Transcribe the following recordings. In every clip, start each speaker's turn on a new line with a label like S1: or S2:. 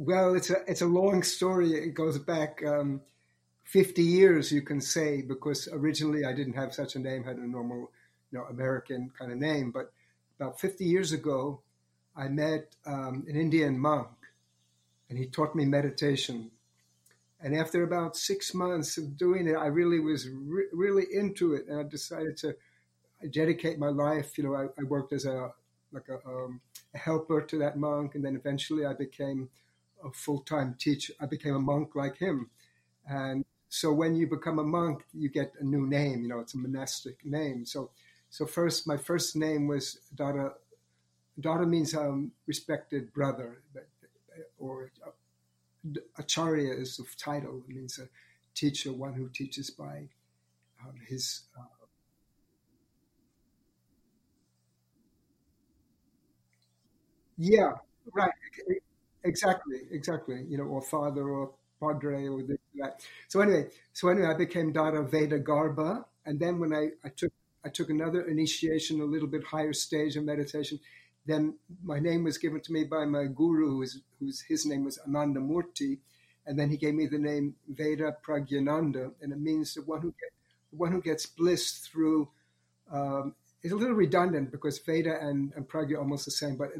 S1: Well, it's a it's a long story. It goes back um, fifty years, you can say, because originally I didn't have such a name. Had a normal, you know, American kind of name. But about fifty years ago, I met um, an Indian monk, and he taught me meditation. And after about six months of doing it, I really was re- really into it, and I decided to dedicate my life. You know, I, I worked as a like a, um, a helper to that monk, and then eventually I became a full time teacher. I became a monk like him. And so when you become a monk, you get a new name. You know, it's a monastic name. So, so first, my first name was Dada. Dada means um, respected brother, or uh, Acharya is the title. It means a teacher, one who teaches by um, his. Uh, yeah, right. Exactly, exactly. You know, or father or padre or this, that. So anyway, so anyway, I became Dada Veda Garba, and then when I, I took I took another initiation, a little bit higher stage of meditation. Then my name was given to me by my guru, who's, whose his name was Ananda Murti, and then he gave me the name Veda Pragyananda, and it means the one who the one who gets bliss through. Um, it's a little redundant because Veda and, and Pragya are almost the same, but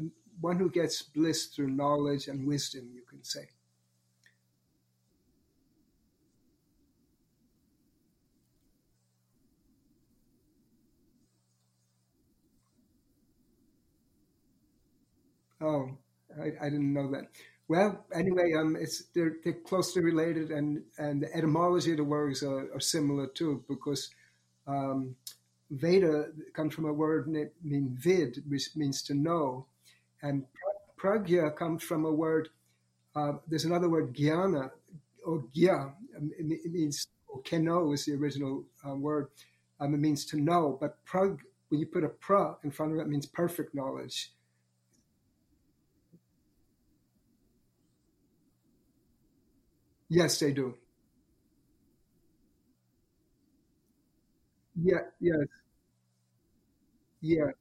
S1: one who gets bliss through knowledge and wisdom, you can say. Oh, I, I didn't know that. Well, anyway, um, it's they're, they're closely related, and and the etymology of the words are, are similar too, because um, Veda comes from a word named vid, which means to know, and pragya comes from a word. Uh, there's another word, jnana, or gya. Um, it, means, or keno is the original uh, word. Um, it means to know. But prag, when you put a pra in front of it, it means perfect knowledge. Yes, they do. Yeah, yes, yeah,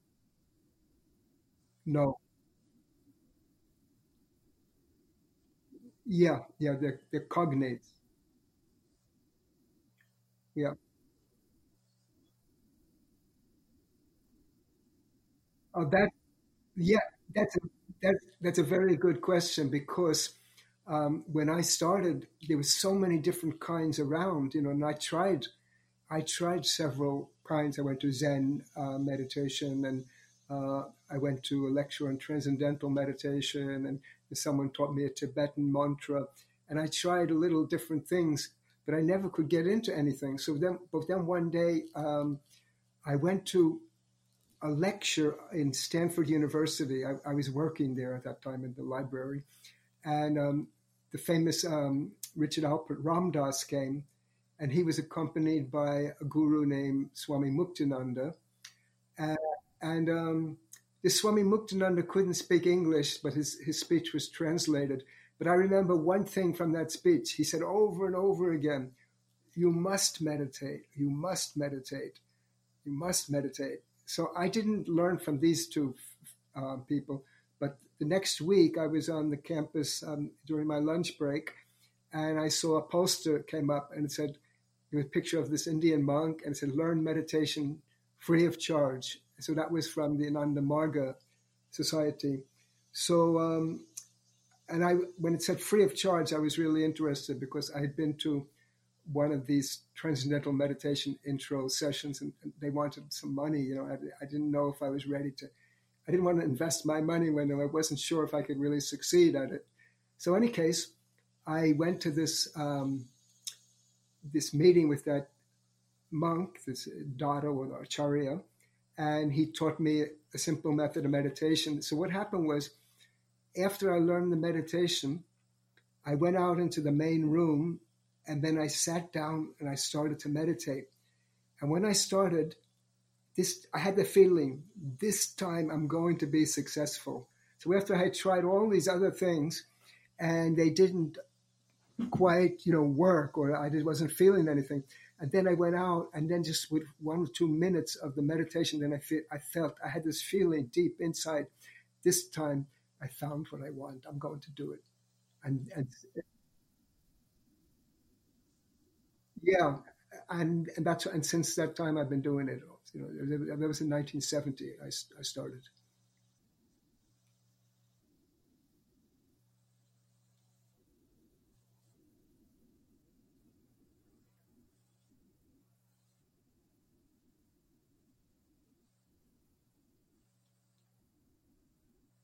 S1: no, yeah, yeah. They're, they're cognates. Yeah. Oh, that Yeah, that's a, that's that's a very good question because um, when I started, there was so many different kinds around, you know, and I tried I tried several kinds. I went to Zen uh, meditation, and uh, I went to a lecture on transcendental meditation, and someone taught me a Tibetan mantra, and I tried a little different things, but I never could get into anything. So then, but then one day um, I went to a lecture in Stanford University. I, I, was working there at that time in the library, and um, the famous um, Richard Alpert Ram Dass came, and he was accompanied by a guru named Swami Muktananda, and, and this Swami Muktananda couldn't speak English, but his, his speech was translated. But I remember one thing from that speech. He said over and over again, You must meditate. You must meditate. You must meditate. So I didn't learn from these two uh, people. But the next week, I was on the campus um, during my lunch break, and I saw a poster came up and it said, it was a picture of this Indian monk, and it said, Learn meditation free of charge. So that was from the Ananda Marga Society. So, um, and I, when it said free of charge, I was really interested because I had been to one of these transcendental meditation intro sessions and, they wanted some money. You know, I, I, didn't know if I was ready to, I didn't want to invest my money when I wasn't sure if I could really succeed at it. So, in any case, I went to this, um, this meeting with that monk, this Dada or Acharya, and he taught me a simple method of meditation. So what happened was, after I learned the meditation, I went out into the main room and then I sat down and I started to meditate. And when I started, this I had the feeling this time I'm going to be successful. So after I tried all these other things and they didn't quite, you know, work or I just wasn't feeling anything, and then I went out, and then just with one or two minutes of the meditation, then I, I felt I had this feeling deep inside. This time, I found what I want. I'm going to do it. and, and yeah, and and that's and since that time I've been doing it. You know, that was in 1970. I, I started.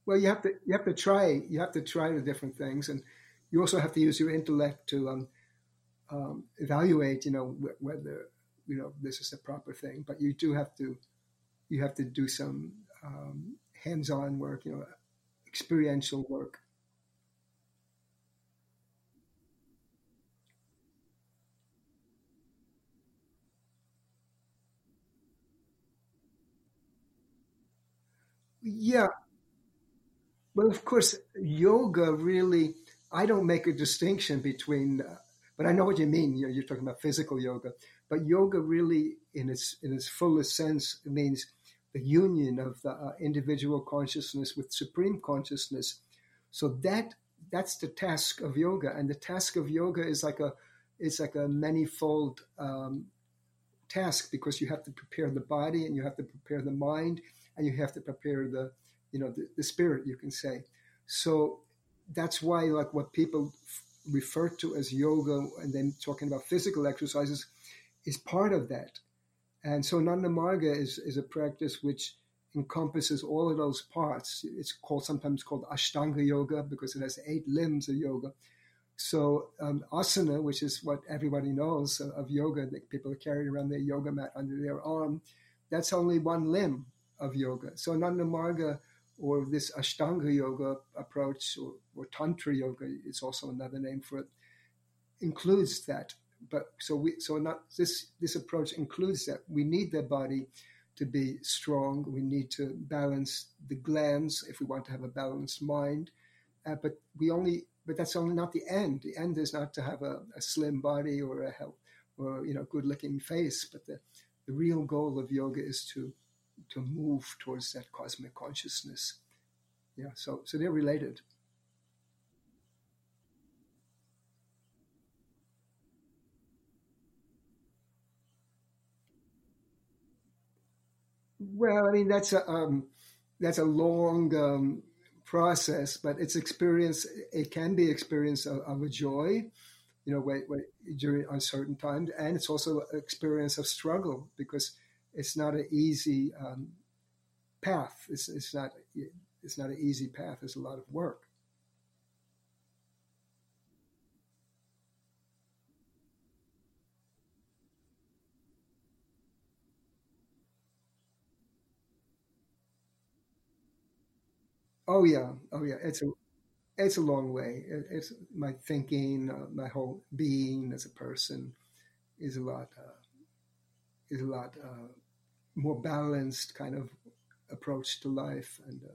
S1: Well, you have to you have to try you have to try the different things, and you also have to use your intellect to um, um, evaluate. You know wh- whether you know this is the proper thing, but you do have to you have to do some um, hands-on work. You know, experiential work. Yeah, Well, of course, yoga really, I don't make a distinction between, uh, but I know what you mean. You're, you're talking about physical yoga, but yoga really, in its in its fullest sense, means the union of the uh, individual consciousness with supreme consciousness. So that that's the task of yoga, and the task of yoga is like a it's like a manifold um, task because you have to prepare the body and you have to prepare the mind and you have to prepare the you know the, the spirit you can say. So that's why like what people refer to as yoga and then talking about physical exercises is part of that. And so nanda marga is, is a practice which encompasses all of those parts. It's called sometimes called ashtanga yoga because it has eight limbs of yoga. So um, asana, which is what everybody knows of, yoga, that people carry around their yoga mat under their arm, that's only one limb of yoga. So Nanda Marga or this Ashtanga yoga approach or, or Tantra yoga is also another name for it, includes that. But so we so not this this approach includes that we need the body to be strong. We need to balance the glands if we want to have a balanced mind. Uh, but we only but that's only not the end. The end is not to have a, a slim body or a health or you know good looking face, but the the real goal of yoga is to to move towards that cosmic consciousness. Yeah, so so they're related. Well, I mean that's a um, that's a long um, process, but it's experience. It can be experience of, of a joy, you know, during uncertain times, and it's also experience of struggle because it's not an easy um, path. It's, it's not it's not an easy path. It's a lot of work. Oh yeah, oh yeah. It's a it's a long way. It, it's my thinking, uh, my whole being as a person is a lot uh, is a lot uh, more balanced kind of approach to life, and uh,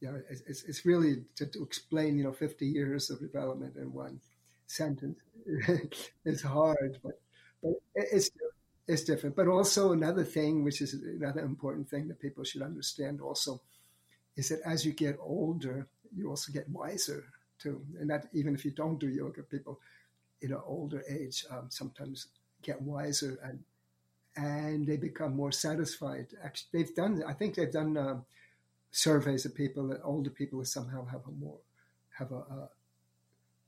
S1: yeah, it's, it's really to, to explain you know 50 years of development in one sentence. it's hard, but but it's it's different. But also another thing, which is another important thing that people should understand also is that as you get older, you also get wiser too. And that even if you don't do yoga, people in an older age um, sometimes get wiser and and they become more satisfied. Actually, they've done. I think they've done um, surveys of people that older people somehow have a more have a, a,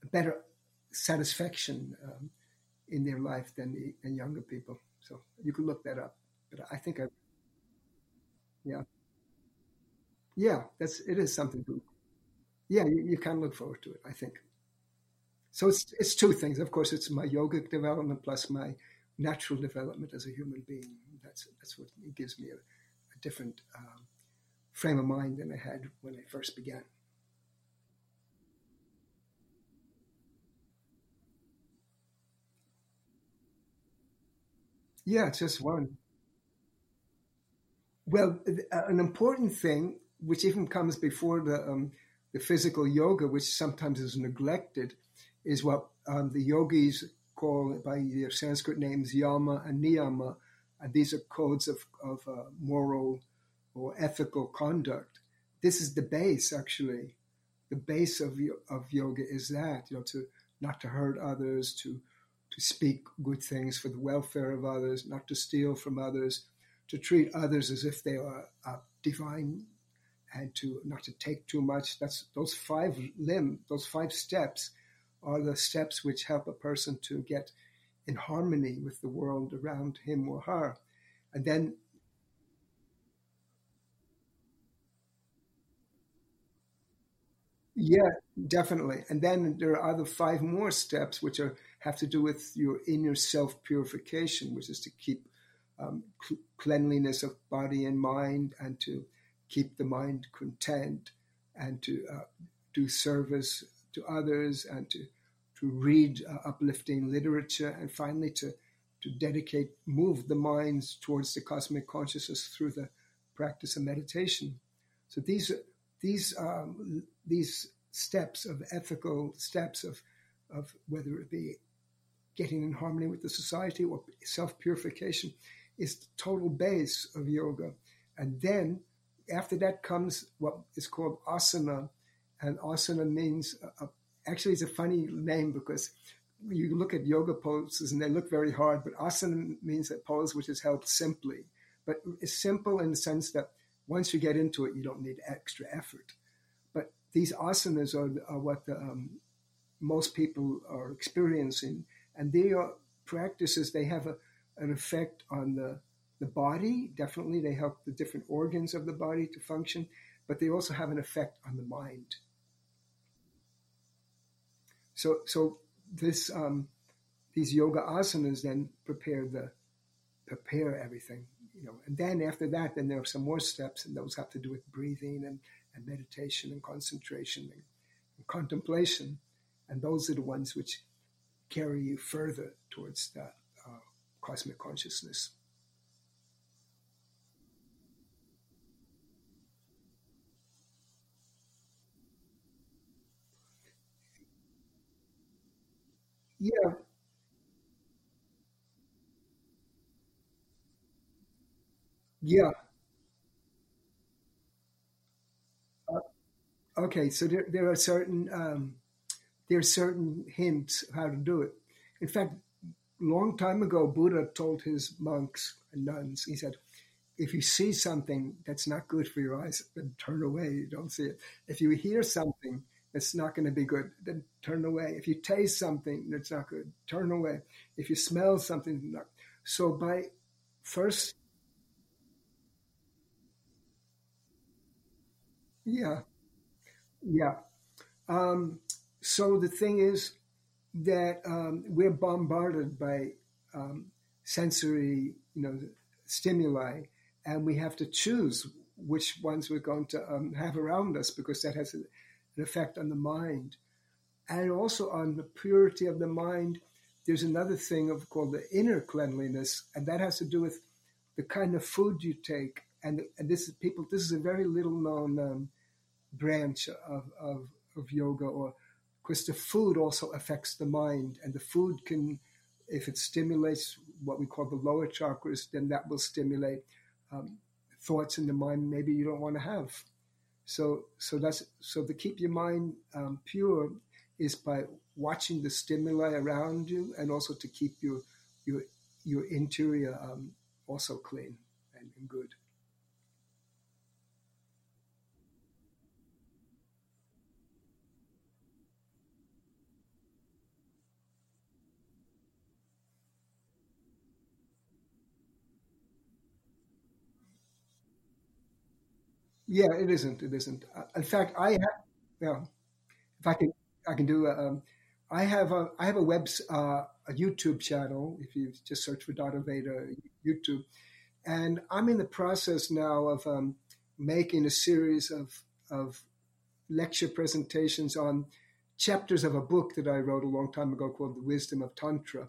S1: a better satisfaction um, in their life than the, than younger people. So you can look that up. But I think I yeah yeah that's it is something to yeah, you, you can look forward to it. I think so. It's it's two things. Of course, it's my yogic development plus my natural development as a human being. That's that's what gives me a, a different um, frame of mind than I had when I first began. Yeah, it's just one. Well, an important thing, which even comes before the um, the physical yoga, which sometimes is neglected, is what um, the yogis call by their Sanskrit names yama and niyama, and these are codes of, of uh, moral or ethical conduct. This is the base, actually, the base of of yoga is that you know to not to hurt others, to to speak good things for the welfare of others, not to steal from others, to treat others as if they are uh, divine, and to not to take too much. That's those five limb, those five steps, are the steps which help a person to get in harmony with the world around him or her, and then Yeah, definitely. And then there are other five more steps which are have to do with your inner self purification, which is to keep um, cl- cleanliness of body and mind, and to keep the mind content, and to uh, do service to others, and to to read uh, uplifting literature, and finally to to dedicate, move the minds towards the cosmic consciousness through the practice of meditation. So these these um, these steps of ethical steps of of whether it be getting in harmony with the society or self purification is the total base of yoga. And then after that comes what is called asana, and asana means uh, actually it's a funny name because you look at yoga poses and they look very hard, but asana means a pose which is held simply. But it's simple in the sense that once you get into it, you don't need extra effort. But these asanas are, are what the, um, most people are experiencing, and they are practices. They have a, an effect on the the body. Definitely, they help the different organs of the body to function, but they also have an effect on the mind. So, so this um, these yoga asanas then prepare the prepare everything you know, and then after that, then there are some more steps, and those have to do with breathing and, and meditation and concentration and, and contemplation, and those are the ones which carry you further towards that uh, cosmic consciousness. Yeah, yeah. Uh, okay, so there, there are certain um, there are certain hints how to do it. In fact, long time ago, Buddha told his monks and nuns, he said, if you see something that's not good for your eyes, then turn away. You don't see it. If you hear something that's not going to be good, then turn away. If you taste something that's not good, turn away. If you smell something, not, so by first, yeah, yeah. Um, so the thing is that um, we're bombarded by um, sensory, you know, stimuli, and we have to choose which ones we're going to um, have around us because that has an effect on the mind and also on the purity of the mind. There's another thing of called the inner cleanliness, and that has to do with the kind of food you take. And, and this is people. This is a very little known um, branch of, of, of yoga, or because the food also affects the mind, and the food can, if it stimulates what we call the lower chakras, then that will stimulate um, thoughts in the mind maybe you don't want to have. So, so that's so to keep your mind um, pure is by watching the stimuli around you, and also to keep your your your interior um, also clean and, and good. Yeah, it isn't. It isn't. Uh, In fact, I have. Yeah, if I can, I can do. A, um, I have a. I have a web. Uh, a YouTube channel. If you just search for Dada Veda YouTube, and I'm in the process now of um, making a series of of lecture presentations on chapters of a book that I wrote a long time ago called The Wisdom of Tantra,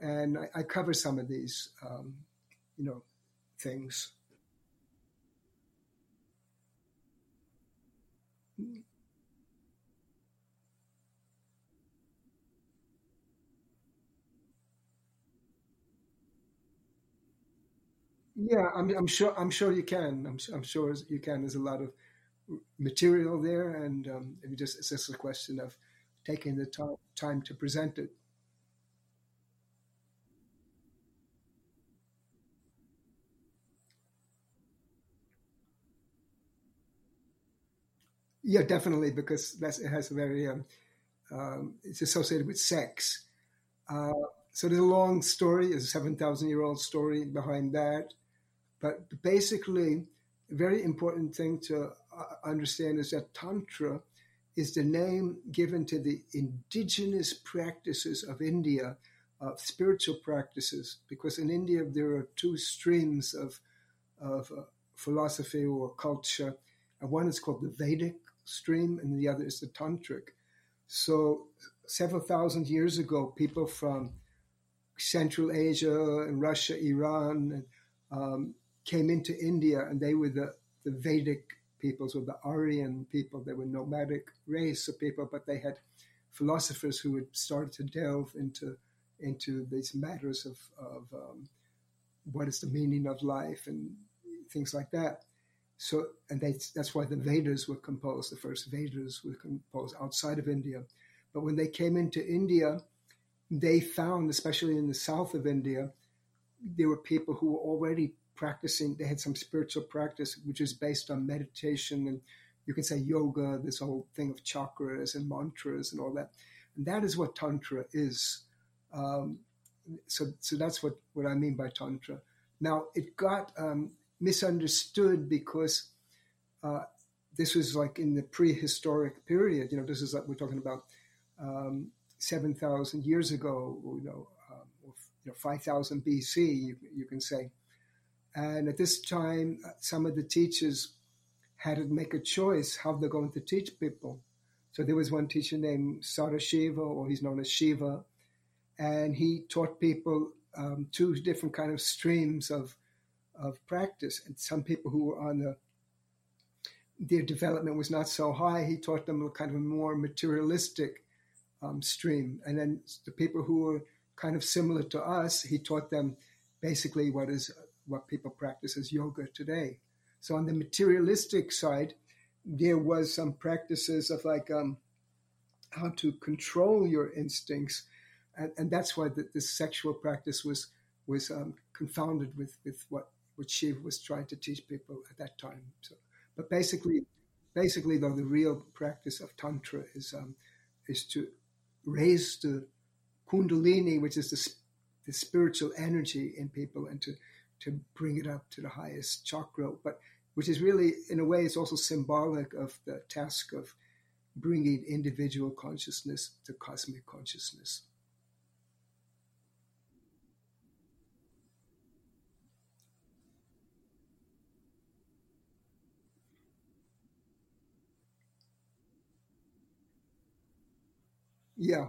S1: and I, I cover some of these, um, you know, things. Yeah, I'm, I'm sure. I'm sure you can. I'm, I'm sure you can. There's a lot of material there, and um, it just it's just a question of taking the time time to present it. Yeah, definitely, because that's it has a very um, um, it's associated with sex. Uh, so there's a long story, a seven thousand year old story behind that, but basically, a very important thing to uh, understand is that tantra is the name given to the indigenous practices of India, of spiritual practices, because in India there are two streams of of uh, philosophy or culture. And one is called the Vedic stream, and the other is the tantric. So, several thousand years ago, people from Central Asia and Russia, Iran, um, came into India, and they were the, the Vedic peoples or the Aryan people. They were nomadic race of people, but they had philosophers who had started to delve into into these matters of, of um, what is the meaning of life and things like that. So, and they, that's why the Vedas were composed. The first Vedas were composed outside of India. But when they came into India, they found, especially in the south of India, there were people who were already practicing. They had some spiritual practice, which is based on meditation and you can say yoga, this whole thing of chakras and mantras and all that. And that is what Tantra is. Um, so, so that's what, what I mean by Tantra. Now, it got um, misunderstood because uh, this was like in the prehistoric period. You know, this is like we're talking about um, seven thousand years ago. You know, um, or, you know five thousand BC. You, you can say, and at this time, uh, some of the teachers had to make a choice how they're going to teach people. So there was one teacher named Sadashiva, or he's known as Shiva, and he taught people um, two different kind of streams of of practice. And some people who were on the their development was not so high. He taught them a kind of a more materialistic um, stream, and then the people who were kind of similar to us, he taught them basically what is what people practice as yoga today. So on the materialistic side, there was some practices of like um, how to control your instincts, and, and that's why the, the sexual practice was was um, confounded with with what which she was trying to teach people at that time. So, but basically, basically though, the real practice of tantra is um, is to raise the kundalini, which is the, the spiritual energy in people, and to to bring it up to the highest chakra. But which is really, in a way, it's also symbolic of the task of bringing individual consciousness to cosmic consciousness. Yeah,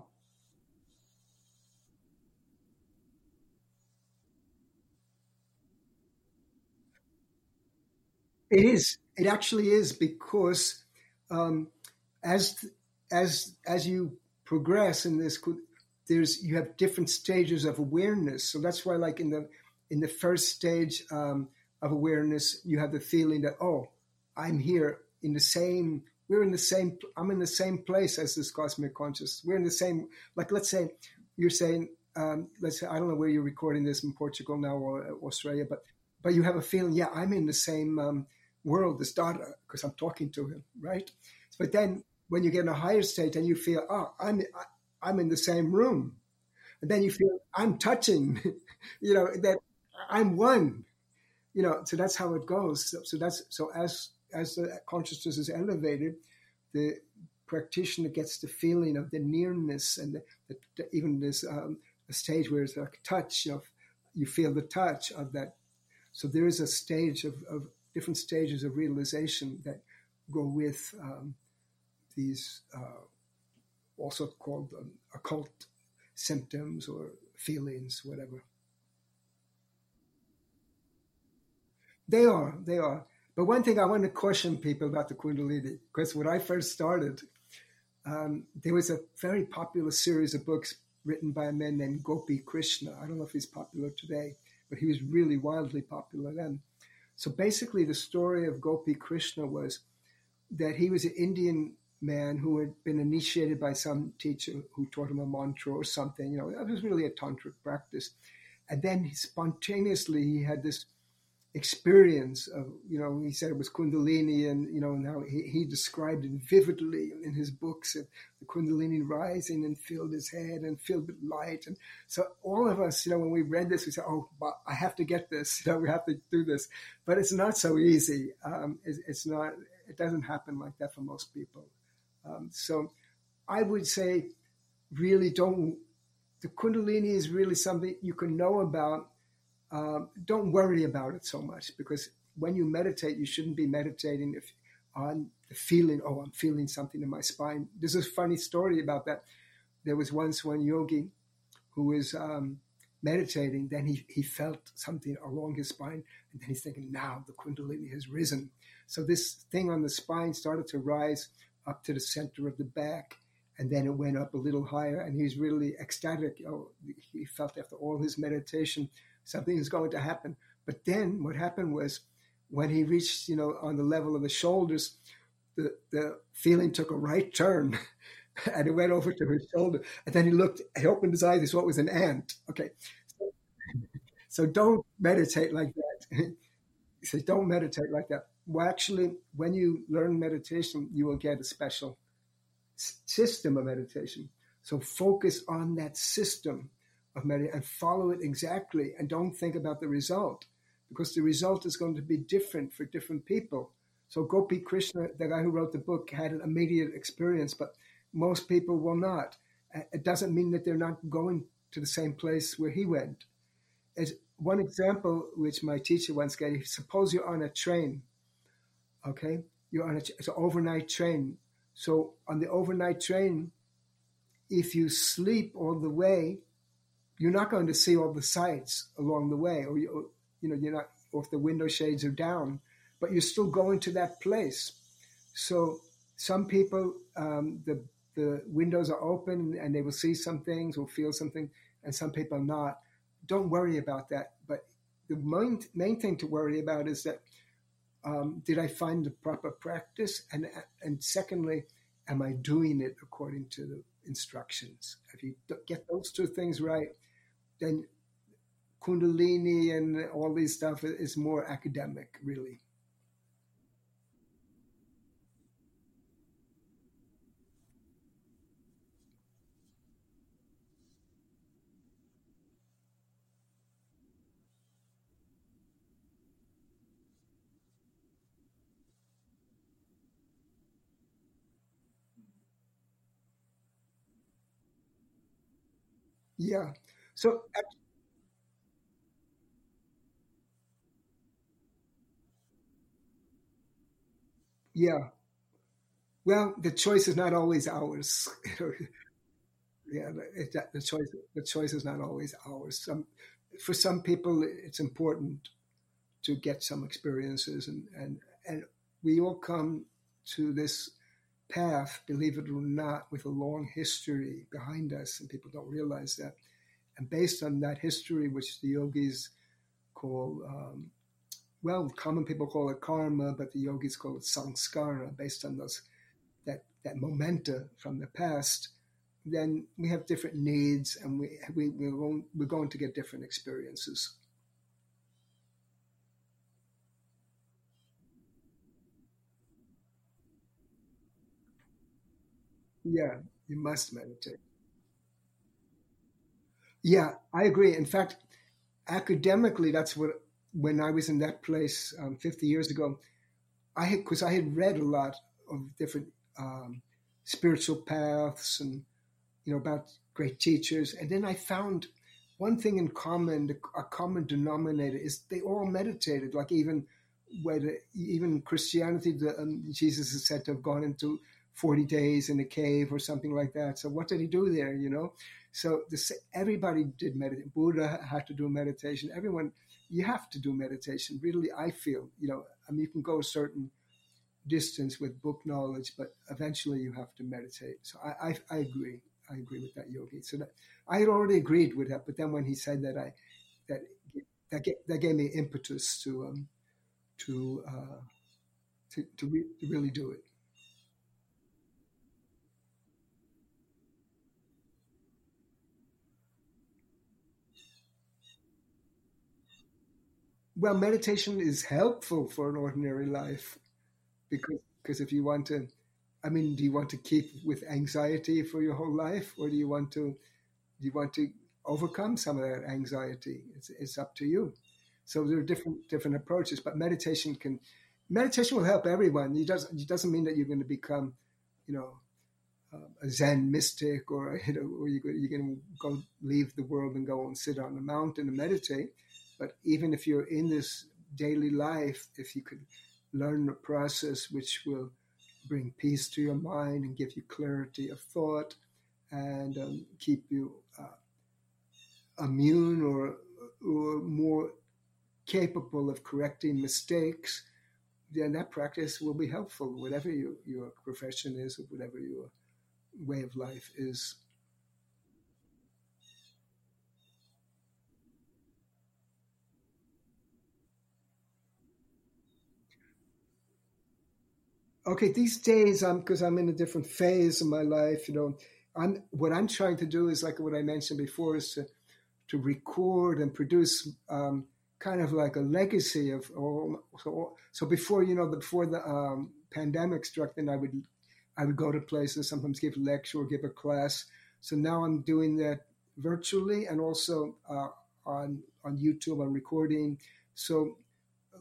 S1: it is. It actually is because um, as as as you progress in this, there's you have different stages of awareness. So that's why, like in the in the first stage um, of awareness, you have the feeling that oh, I'm here in the same. We're in the same. I'm in the same place as this cosmic consciousness. We're in the same. Like let's say you're saying um, let's say I don't know where you're recording this in Portugal now or Australia, but but you have a feeling, yeah, I'm in the same um, world as Dada because I'm talking to him, right? But then when you get in a higher state and you feel, oh, I'm I'm in the same room, and then you feel I'm touching, you know, that I'm one, you know. So that's how it goes. So, so that's so as as the consciousness is elevated, the practitioner gets the feeling of the nearness and the, the, the, even this um, a stage where it's like touch of you feel the touch of that. So there is a stage of, of different stages of realization that go with um, these uh, also called um, occult symptoms or feelings, whatever. They are, they are. But one thing I want to caution people about the Kundalini, because when I first started, um, there was a very popular series of books written by a man named Gopi Krishna. I don't know if he's popular today, but he was really wildly popular then. So basically, the story of Gopi Krishna was that he was an Indian man who had been initiated by some teacher who taught him a mantra or something. You know, it was really a tantric practice. And then spontaneously he had this experience of, you know, he said it was Kundalini, and you know, now he, he described it vividly in his books of the Kundalini rising and filled his head and filled with light. And so all of us, you know, when we read this, we said, "Oh, I have to get this. You know, we have to do this." But it's not so easy. Um, it's, it's not. It doesn't happen like that for most people. Um, so I would say, really don't. The Kundalini is really something you can know about. Um, don't worry about it so much because when you meditate, you shouldn't be meditating if, on the feeling. Oh, I'm feeling something in my spine. There's a funny story about that. There was once one yogi who was um, meditating. Then he he felt something along his spine, and then he's thinking, now the Kundalini has risen. So this thing on the spine started to rise up to the center of the back, and then it went up a little higher, and he's really ecstatic. Oh, he felt after all his meditation, something is going to happen. But then what happened was when he reached, you know, on the level of the shoulders, the, the feeling took a right turn. and it went over to his shoulder. And then he looked, he opened his eyes, he saw it was an ant. Okay. So, so don't meditate like that. he says, don't meditate like that well, actually, when you learn meditation, you will get a special system of meditation. So focus on that system of meditation and follow it exactly and don't think about the result because the result is going to be different for different people. So Gopi Krishna, the guy who wrote the book, had an immediate experience, but most people will not. Uh, it doesn't mean that they're not going to the same place where he went. As one example, which my teacher once gave, suppose you're on a train Okay, you're on a, it's an overnight train. So on the overnight train, if you sleep all the way, you're not going to see all the sights along the way, or you, you know, you're not, or if the window shades are down, but you're still going to that place. So some people, um, the the windows are open and they will see some things or feel something, and some people not. Don't worry about that. But the main main thing to worry about is that um, did I find the proper practice? And, and secondly, am I doing it according to the instructions? If you get those two things right, then Kundalini and all these stuff is more academic, really. Yeah. So, yeah. Well, the choice is not always ours. yeah, the choice the choice is not always ours. Some for some people, it's important to get some experiences, and and and we all come to this path, believe it or not, with a long history behind us, and people don't realize that. And based on that history, which the yogis call, um, well, common people call it karma, but the yogis call it samskara, based on those that that momenta from the past. Then we have different needs, and we, we we're, going, we're going to get different experiences. Yeah, you must meditate. Yeah, I agree. In fact, academically, that's what when I was in that place um, 50 years ago, I had because I had read a lot of different um, spiritual paths and you know about great teachers, and then I found one thing in common, a common denominator is they all meditated. Like even whether even Christianity, the, um, Jesus is said to have gone into 40 days in a cave or something like that. So what did he do there? You know, so this, everybody did meditation. Buddha had to do meditation. Everyone, you have to do meditation. Really, I feel, you know, I mean, you can go a certain distance with book knowledge, but eventually you have to meditate. So I, I, I agree. I agree with that yogi. So that, I had already agreed with that, but then when he said that, I that that, that gave me impetus to um, to, uh, to to, re- to really do it. Well, meditation is helpful for an ordinary life because because if you want to, I mean, do you want to keep with anxiety for your whole life, or do you want to do you want to overcome some of that anxiety? It's, it's up to you. So there are different different approaches, but meditation can meditation will help everyone. It doesn't it doesn't mean that you're going to become, you know, uh, a Zen mystic or you know, or you're going to go leave the world and go and sit on a mountain and meditate. But even if you're in this daily life, if you could learn a process which will bring peace to your mind and give you clarity of thought and um, keep you uh, immune or, or more capable of correcting mistakes, then that practice will be helpful, whatever you, your profession is or whatever your way of life is. Okay, these days, I'm because I'm in a different phase of my life. You know, I'm what I'm trying to do is like what I mentioned before is to to record and produce um, kind of like a legacy of all. So, so before you know, before the um, pandemic struck, then I would I would go to places, sometimes give a lecture or give a class. So now I'm doing that virtually and also uh, on on YouTube. I'm recording. So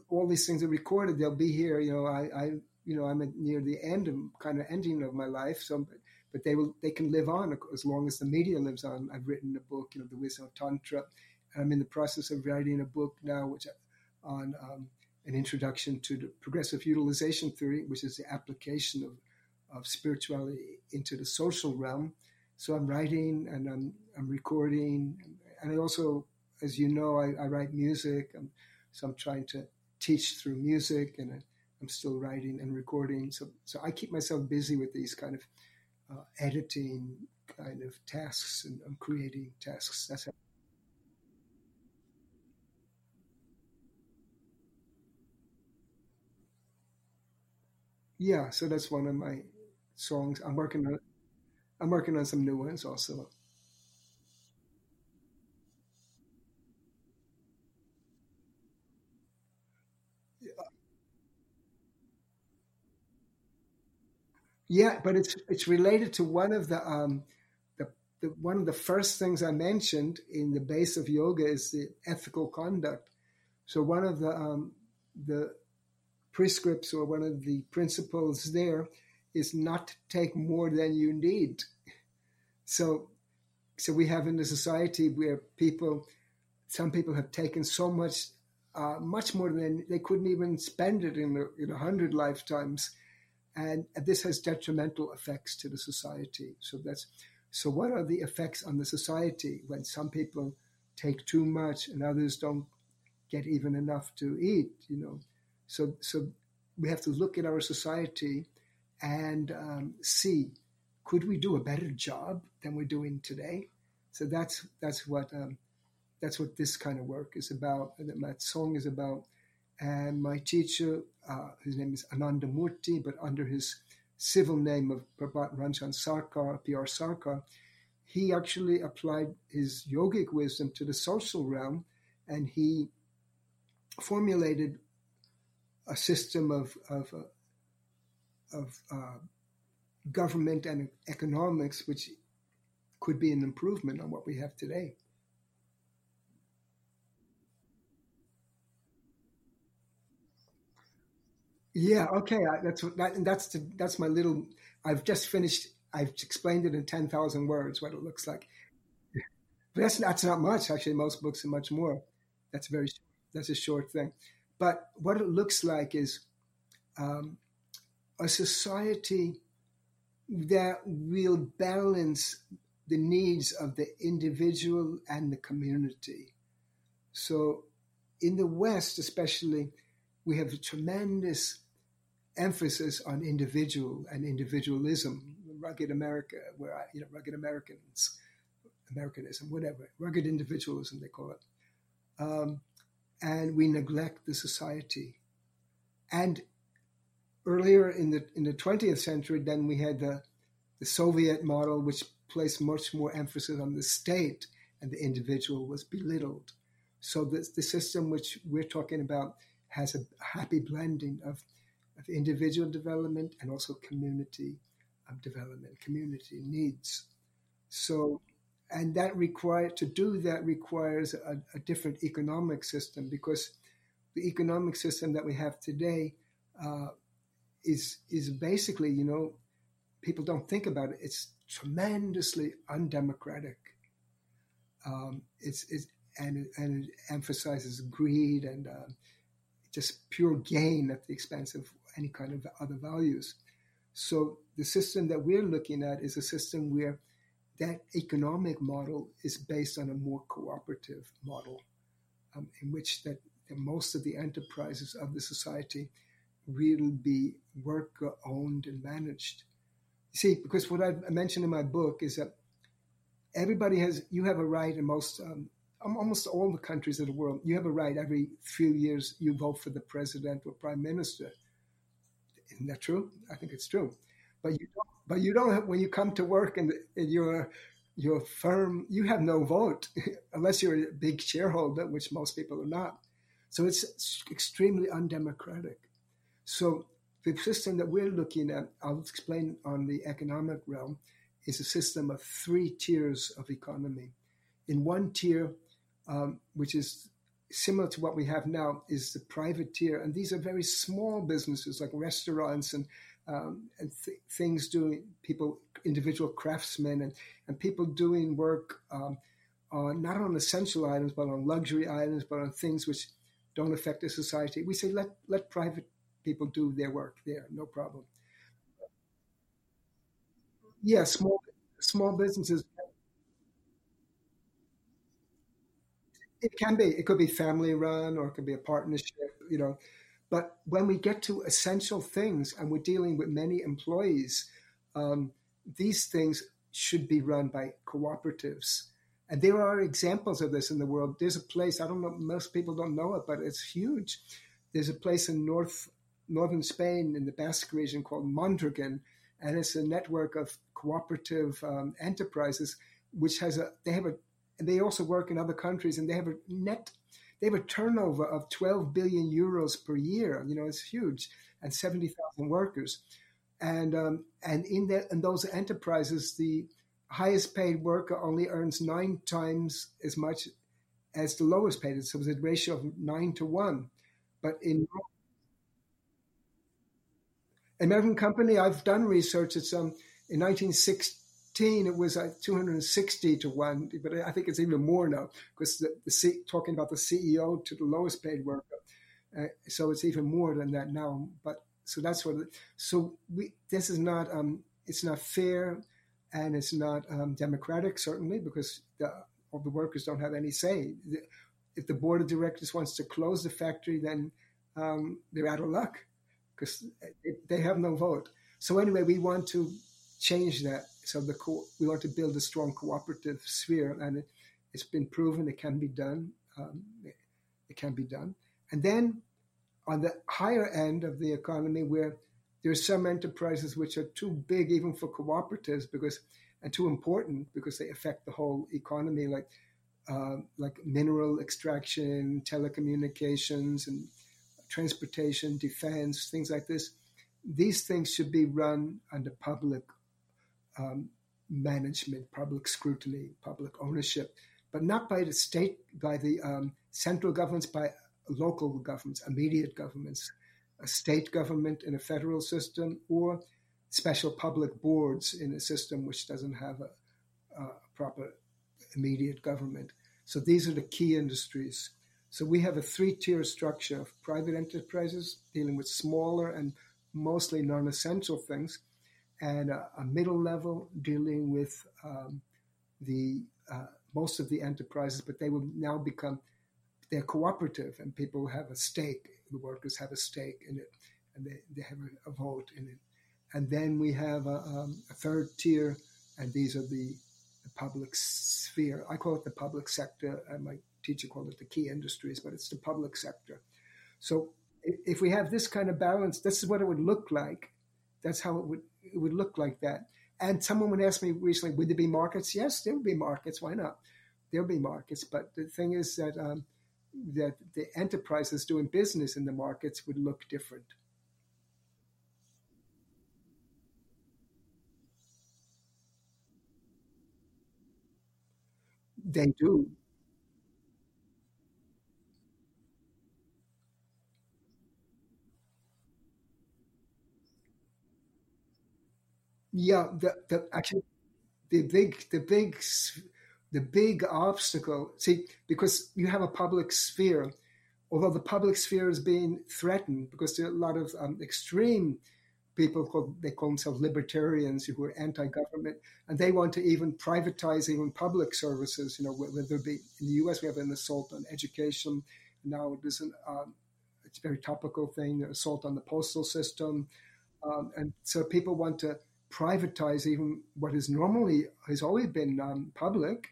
S1: all these things are recorded. They'll be here. You know, I, I you know, I'm near the end of kind of ending of my life. So, but they will, they can live on as long as the media lives on. I've written a book, you know, the Wisdom of Tantra. I'm in the process of writing a book now, which on um, an introduction to the progressive utilization theory, which is the application of, of spirituality into the social realm. So I'm writing and I'm, I'm recording, and I also, as you know, I, I write music. I'm, so I'm trying to teach through music and I'm still writing and recording. So, so I keep myself busy with these kind of uh, editing kind of tasks and creating tasks. That's how. Yeah, so that's one of my songs. I'm working on. I'm working on some new ones also. Yeah, but it's it's related to one of the um, the, the one of the first things I mentioned in the base of yoga is the ethical conduct. So one of the um, the prescripts or one of the principles there is not to take more than you need. So so we have in the society where people some people have taken so much uh, much more than they couldn't even spend it in a, in a hundred lifetimes and this has detrimental effects to the society. So that's so. What are the effects on the society when some people take too much and others don't get even enough to eat? You know, so so we have to look at our society and um, see could we do a better job than we're doing today. So that's that's what um, that's what this kind of work is about, and that song is about. And my teacher, uh, his name is Ananda Murti, but under his civil name of Prabhat Ranjan Sarkar, PR Sarkar, he actually applied his yogic wisdom to the social realm and he formulated a system of, of, uh, of uh, government and economics which could be an improvement on what we have today. Yeah, okay. I, that's that, that's the, that's my little. I've just finished. I've explained it in ten thousand words what it looks like. But that's that's not much. Actually, most books are much more. That's very that's a short thing. But what it looks like is um, a society that will balance the needs of the individual and the community. So, in the West, especially, we have a tremendous emphasis on individual and individualism, rugged America, where I, you know, rugged Americans, Americanism, whatever, rugged individualism they call it, um, and we neglect the society. And earlier in the in the twentieth century, then we had the the Soviet model, which placed much more emphasis on the state, and the individual was belittled. So the, the system which we're talking about has a happy blending of, of individual development and also community um, development, community needs. So, and that require to do that requires a, a, different economic system because the economic system that we have today uh, is is basically, you know, people don't think about it. It's tremendously undemocratic. Um, it's, it's and and it emphasizes greed and uh, just pure gain at the expense of any kind of other values. So the system that we're looking at is a system where that economic model is based on a more cooperative model, um, in which that, that, most of the enterprises of the society will be worker owned and managed. You See, because what I mentioned in my book is that everybody has you have a right, and most um, almost all the countries of the world you have a right every few years you vote for the president or prime minister. Isn't that true? I think it's true. But you don't but you don't have, when you come to work and your your firm you have no vote unless you're a big shareholder which most people are not. So it's extremely undemocratic. So the system that we're looking at i'll explain on the economic realm is a system of three tiers of economy. In one tier, um, which is similar to what we have now, is the private tier, and these are very small businesses like restaurants and um, and th- things doing people, individual craftsmen, and and people doing work um, on not on essential items, but on luxury items, but on things which don't affect the society. We say let let private people do their work there, no problem yeah, small small businesses. It can be. It could be family run, or it could be a partnership. You know, but when we get to essential things, and we're dealing with many employees, um, these things should be run by cooperatives. And there are examples of this in the world. There's a place I don't know. Most people don't know it, but it's huge. There's a place in north northern Spain in the Basque region called Mondragon, and it's a network of cooperative um, enterprises, which has a they have a and they also work in other countries, and they have a net they have a turnover of 12 billion euros per year. You know, it's huge, and 70,000 workers, and um, and in that in those enterprises, the highest paid worker only earns nine times as much as the lowest paid. So it's a ratio of nine to one. But in American company, I've done research. It's um, in 1916 it was like 260 to one, but I think it's even more now because the, the C, talking about the CEO to the lowest paid worker, uh, so it's even more than that now. But so that's what. So we this is not um, it's not fair, and it's not um, democratic certainly because the, all the workers don't have any say. If the board of directors wants to close the factory, then um, they're out of luck because they have no vote. So anyway, we want to change that. So the co- we want to build a strong cooperative sphere, and it, has been proven it can be done. Um, it, it can be done. And then on the higher end of the economy, where there's some enterprises which are too big even for cooperatives because and too important because they affect the whole economy, like uh, like mineral extraction, telecommunications, and transportation, defense, things like this. These things should be run under public um, management, public scrutiny, public ownership, but not by the state, by the um, central governments, by local governments, immediate governments, a state government in a federal system, or special public boards in a system which doesn't have a, a proper immediate government. So these are the key industries. So we have a three-tier structure of private enterprises dealing with smaller and mostly non-essential things, and a, a middle level dealing with um, the uh, most of the enterprises, but they will now become they're cooperative, and people have a stake. The workers have a stake in it, and they, they have a, a vote in it. And then we have a, um, a third tier, and these are the, the, public sphere. I call it the public sector. And my teacher called it the key industries, but it's the public sector. So if we have this kind of balance, this is what it would look like. That's how it would it would look like that. And someone would ask me recently, would there be markets? Yes, there would be markets. Why not? There'll be markets. But the thing is that um, that the enterprises doing business in the markets would look different. They do. Yeah, the, the actually the big the big the big obstacle see because you have a public sphere although the public sphere is being threatened because there are a lot of um, extreme people called they call themselves libertarians who are anti-government and they want to even privatize even public services you know whether it be in the us we have an assault on education now there's an um, it's a very topical thing assault on the postal system um, and so people want to privatize even what is normally has always been um, public.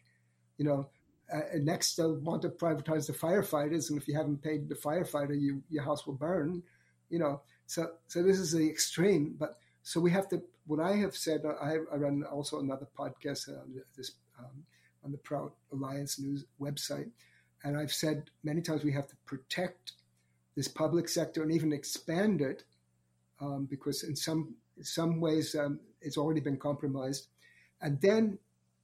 S1: You know, uh, next they'll want to privatize the firefighters, and if you haven't paid the firefighter, you, your house will burn. You know, so so this is the extreme. But so we have to. What I have said, I, I run also another podcast uh, this um, on the Prout Alliance News website, and I've said many times we have to protect this public sector and even expand it um, because in some some ways um, it's already been compromised. And then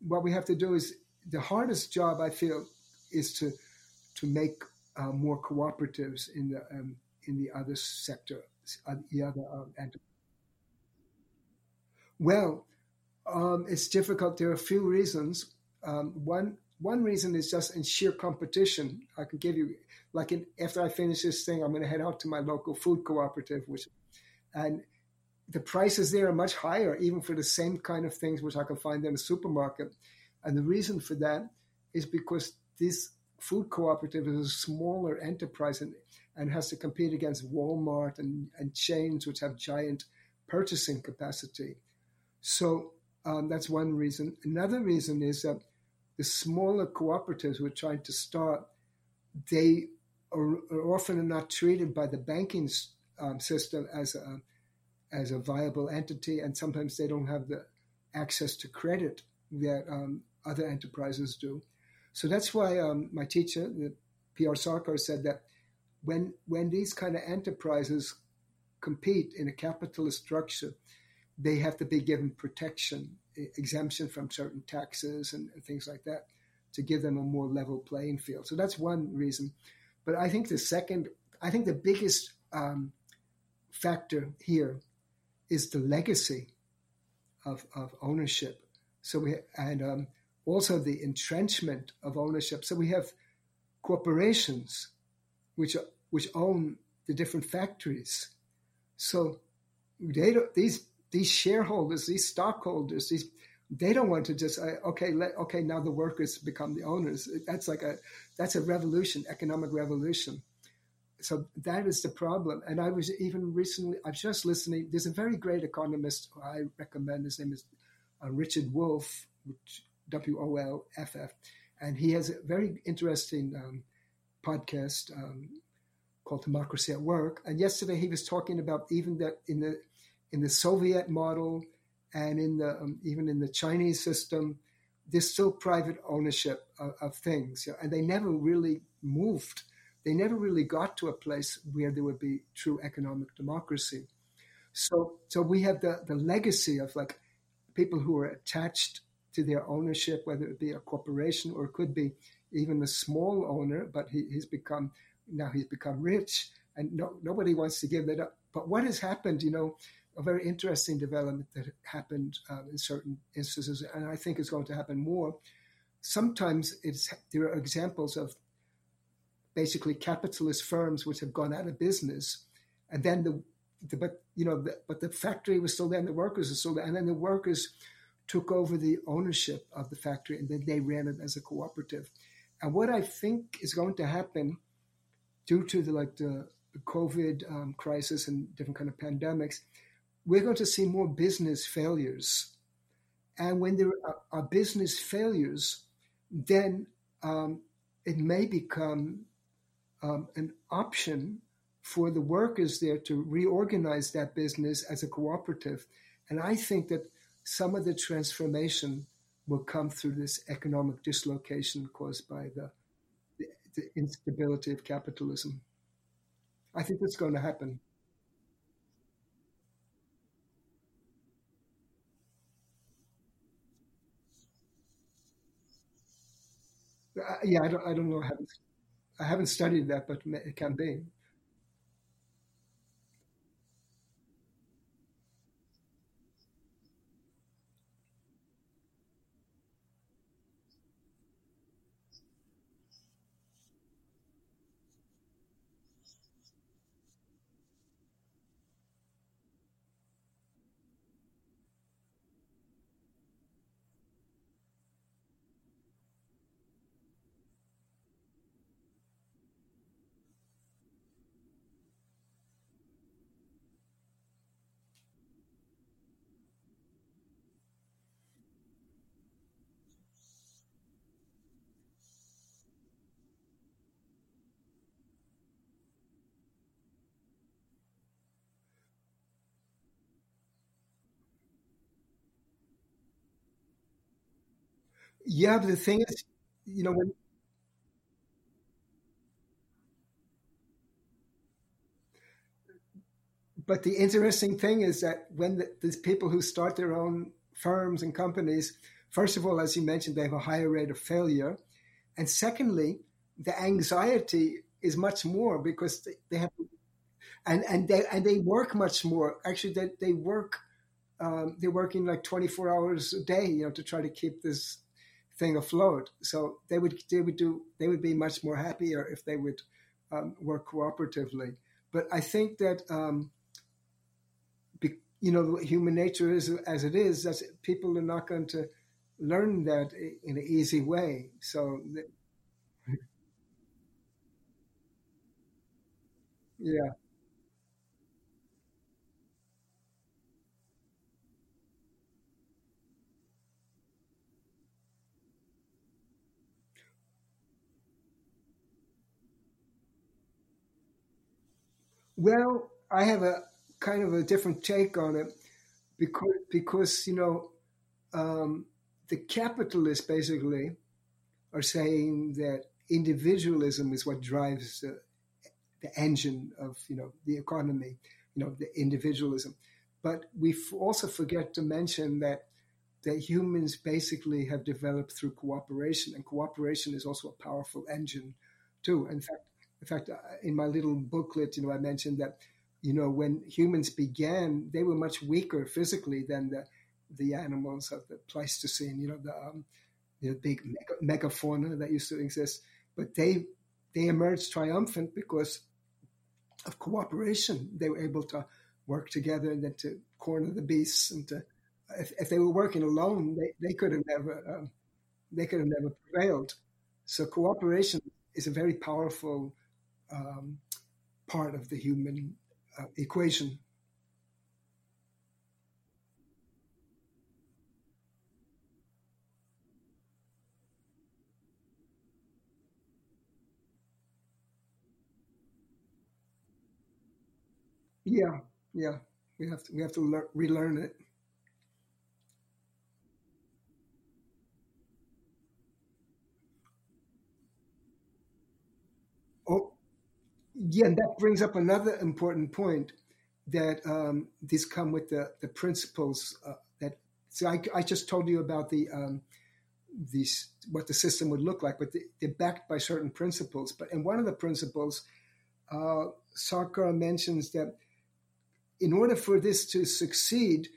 S1: what we have to do is the hardest job I feel is to to make uh, more cooperatives in the um, in the other sector, uh, the other um, well, um, it's difficult. There are a few reasons. Um, one one reason is just in sheer competition. I can give you like in, after I finish this thing, I'm going to head out to my local food cooperative, which and the prices there are much higher, even for the same kind of things which I can find in a supermarket. And the reason for that is because this food cooperative is a smaller enterprise and, and has to compete against Walmart and, and chains which have giant purchasing capacity. So um, that's one reason. Another reason is that the smaller cooperatives we're trying to start, they are, are often not treated by the banking um, system as a as a viable entity, and sometimes they don't have the access to credit that um, other enterprises do. So that's why um, my teacher, the P.R. Sarkar, said that when when these kind of enterprises compete in a capitalist structure, they have to be given protection, exemption from certain taxes and, and things like that, to give them a more level playing field. So that's one reason. But I think the second, I think the biggest um, factor here is the legacy of, of ownership. So we and um, also the entrenchment of ownership. So we have corporations which which own the different factories. So they don't, these these shareholders, these stockholders, these they don't want to just uh, okay let, okay now the workers become the owners. That's like a that's a revolution, economic revolution so that is the problem. And I was even recently, I was just listening. There's a very great economist I recommend. His name is uh, Richard Wolff, W O L F F, and he has a very interesting um, podcast um, called Democracy at Work. And yesterday he was talking about even that in the in the Soviet model and in the um, even in the Chinese system, there's still private ownership of, of things, and they never really moved they never really got to a place where there would be true economic democracy. So, so we have the, the legacy of like people who are attached to their ownership, whether it be a corporation or it could be even a small owner, but he, he's become now he's become rich, and no, nobody wants to give that up. But what has happened, you know, a very interesting development that happened um, in certain instances, and I think is going to happen more. Sometimes it's there are examples of basically capitalist firms which have gone out of business, and then the, the but you know the, but the factory was still there, and the workers were still there, and then the workers took over the ownership of the factory, and then they ran it as a cooperative. And what I think is going to happen due to the like the, COVID um, crisis and different kind of pandemics, we're going to see more business failures. And when there are, are business failures, then um, it may become um, an option for the workers there to reorganize that business as a cooperative. And I think that some of the transformation will come through this economic dislocation caused by the, the, the instability of capitalism. I think that's going to happen. Uh, yeah, I don't, I don't know. I haven't, I haven't studied that, but it can be. Yeah, but the thing is, you know, when, but the interesting thing is that when the, these people who start their own firms and companies, first of all, as you mentioned, they have a higher rate of failure, and secondly, the anxiety is much more because they, have and and they and they work much more. Actually, they they work um, they're working like 24 hours a day, you know, to try to keep this thing afloat. So they would they would do they would be much more happier if they would um, work cooperatively. But I think that um, be, you know human nature is as it is. That people are not going to learn that in an easy way. So yeah. Well, I have a kind of a different take on it because because you know um, the capitalists basically are saying that individualism is what drives the, the engine of you know the economy, you know the individualism. But we f- also forget to mention that that humans basically have developed through cooperation, and cooperation is also a powerful engine too. In fact, in fact, uh, in my little booklet, you know, I mentioned that you know when humans began, they were much weaker physically than the the animals of the Pleistocene. You know, the um, the big mega, megafauna that used to exist, but they they emerged triumphant because of cooperation. They were able to work together and then to corner the beasts and to if, if they were working alone, they, they could have never um, they could have never prevailed. So cooperation is a very powerful um, part of the human uh, equation. Yeah, yeah, we have to we have to lear- relearn it. Oh, yeah, and that brings up another important point that um, these come with the the principles uh, that. So I, I just told you about the um, these what the system would look like, but they, they're backed by certain principles. But in one of the principles, uh, Sarkar mentions that in order for this to succeed,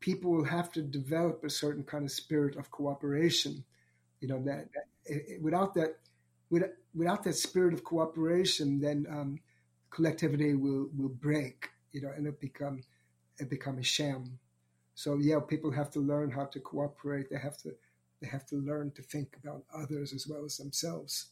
S1: people will have to develop a certain kind of spirit of cooperation. You know that, that it, without that, without, without that spirit of cooperation, then um, collectivity will will break. You know, and it become it become a sham. So yeah, people have to learn how to cooperate. They have to they have to learn to think about others as well as themselves.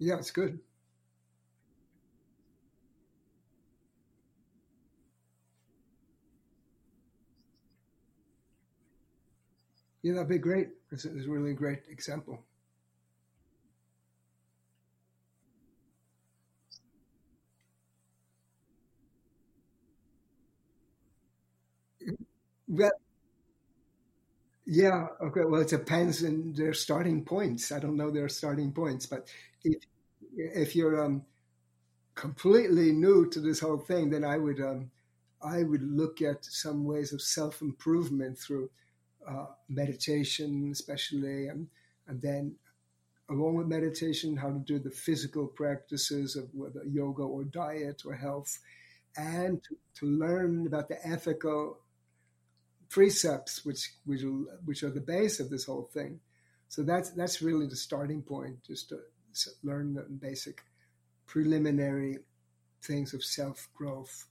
S1: Yeah, it's good. Yeah, that'd be great. It's, a really great example. Well, yeah, okay. Well, it depends on their starting points. I don't know their starting points, but if if you're um, completely new to this whole thing, then I would um, I would look at some ways of self improvement through uh, meditation, especially, and and then along with meditation, how to do the physical practices of whether yoga or diet or health, and to, to learn about the ethical precepts which which which are the base of this whole thing. So that's that's really the starting point, just to learn the basic preliminary things of self growth.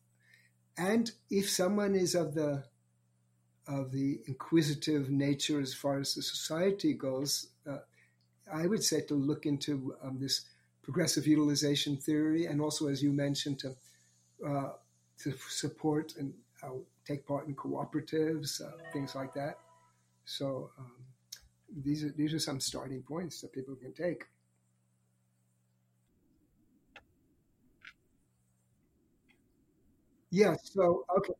S1: And if someone is of the of the inquisitive nature as far as the society goes, uh, I would say to look into um, this progressive utilization theory, and also, as you mentioned, to uh, to support and uh, take part in cooperatives, uh, things like that. So um, these are these are some starting points that people can take. Yeah. So okay.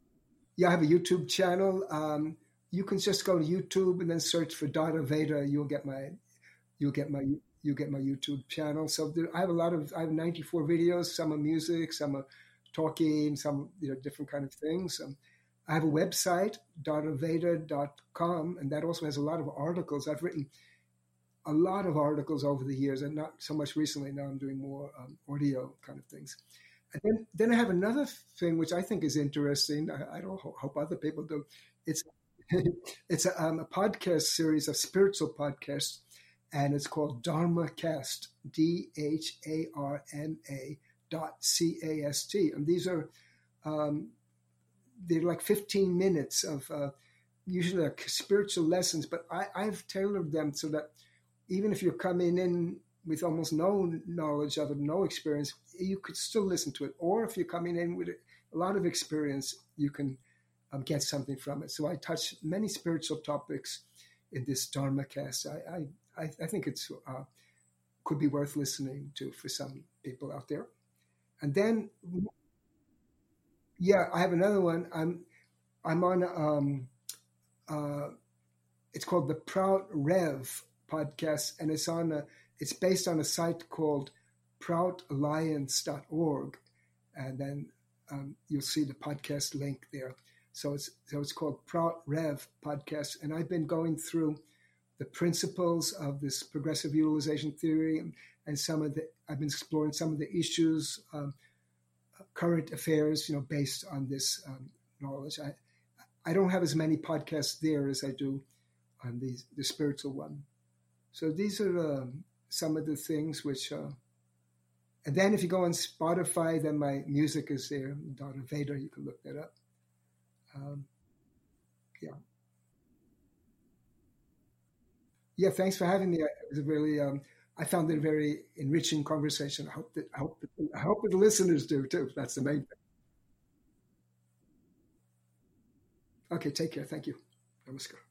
S1: Yeah, I have a YouTube channel. Um, you can just go to YouTube and then search for Dada Veda. You'll get my you'll get my you'll get my YouTube channel. So there, I have a lot of I have 94 videos. Some are music, some are talking, some you know different kind of things. Um, I have a website, dadaveda.com, and that also has a lot of articles. I've written a lot of articles over the years, and not so much recently. Now I'm doing more um, audio kind of things. And then, then I have another thing which I think is interesting. I, I don't hope other people do. It's it's a, um, a podcast series, a spiritual podcast, and it's called Dharma Cast, D H A R M A dot C A S T. And these are um, they're like 15 minutes of uh, usually like spiritual lessons, but I, I've tailored them so that even if you're coming in with almost no knowledge of it, no experience, you could still listen to it. Or if you're coming in with a lot of experience, you can um, get something from it. So I touch many spiritual topics in this Dharma cast. I, I, I think it's uh, could be worth listening to for some people out there. And then, yeah, I have another one. I'm I'm on. Um, uh, it's called the Prout Rev podcast, and it's on a it's based on a site called proutalliance.org. And then um, you'll see the podcast link there. So it's, so it's called Prout Rev Podcast. And I've been going through the principles of this progressive utilization theory and, and some of the, I've been exploring some of the issues, um, current affairs, you know, based on this um, knowledge. I, I don't have as many podcasts there as I do on the, the spiritual one. So these are um, some of the things which. Uh, and then if you go on Spotify, then my music is there, Dada Veda. You can look that up. Um, yeah, yeah. Thanks for having me. It was really. Um, I found it a very enriching conversation. I hope that I hope that, I hope that the listeners do too. That's the main thing. Okay, take care. Thank you. Namaskar.